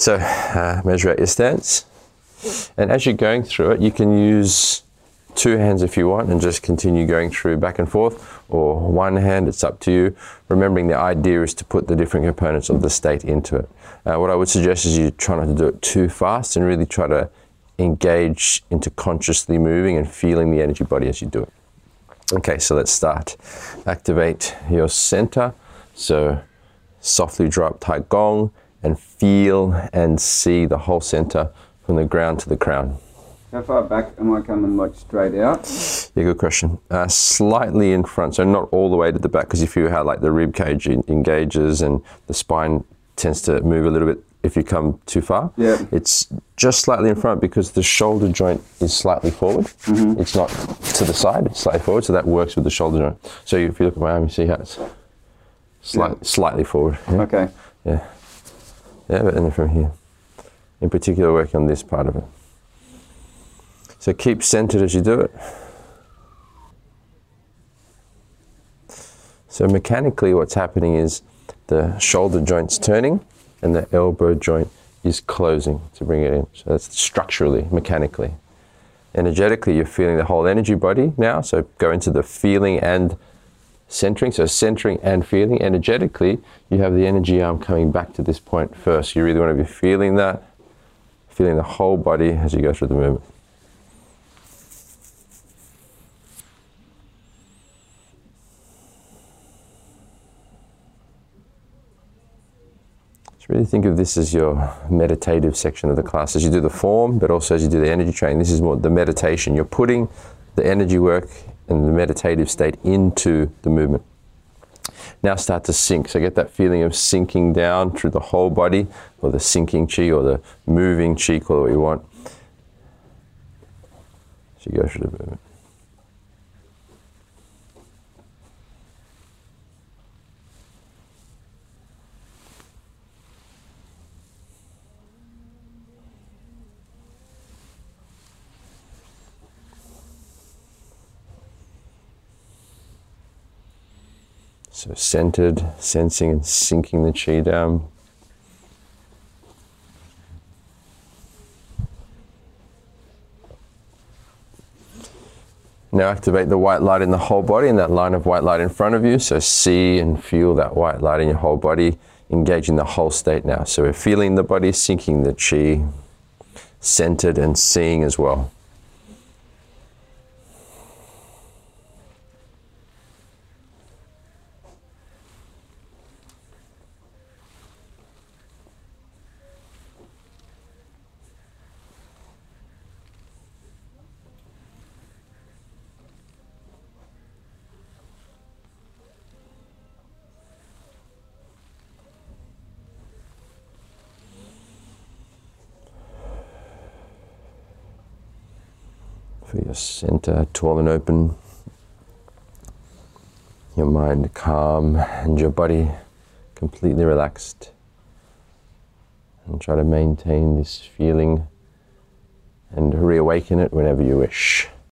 So uh, measure out your stance. And as you're going through it, you can use two hands if you want and just continue going through back and forth, or one hand, it's up to you. Remembering the idea is to put the different components of the state into it. Uh, what I would suggest is you try not to do it too fast and really try to engage into consciously moving and feeling the energy body as you do it. Okay, so let's start. Activate your center. So softly drop Tai Gong and feel and see the whole center from the ground to the crown. How far back am I coming, like straight out? Yeah, good question. Uh, slightly in front, so not all the way to the back, because if you have like the rib cage engages and the spine tends to move a little bit if you come too far. Yeah. It's just slightly in front because the shoulder joint is slightly forward. Mm-hmm. It's not to the side, it's slightly forward, so that works with the shoulder joint. So if you look at my arm, you see how it's slight, Yeah. slightly forward. Yeah. Okay. Yeah. Yeah, but then from here. In particular, working on this part of it. So keep centered as you do it. So mechanically, what's happening is the shoulder joint's turning and the elbow joint is closing to bring it in. So that's structurally, mechanically. Energetically, you're feeling the whole energy body now. So go into the feeling and centering. So centering and feeling. Energetically, you have the energy arm coming back to this point first. You really want to be feeling that, feeling the whole body as you go through the movement. So really think of this as your meditative section of the class as you do the form, but also as you do the energy training. This is more the meditation. You're putting the energy work and the meditative state into the movement. Now start to sink. So get that feeling of sinking down through the whole body, or the sinking chi, or the moving chi, call it what you want. As you go through the movement. So centered, sensing and sinking the chi down. Now activate the white light in the whole body and that line of white light in front of you. So see and feel that white light in your whole body, engaging the whole state now. So we're feeling the body, sinking the chi, centered and seeing as well. Your center tall and open, your mind calm, and your body completely relaxed. And try to maintain this feeling and reawaken it whenever you wish.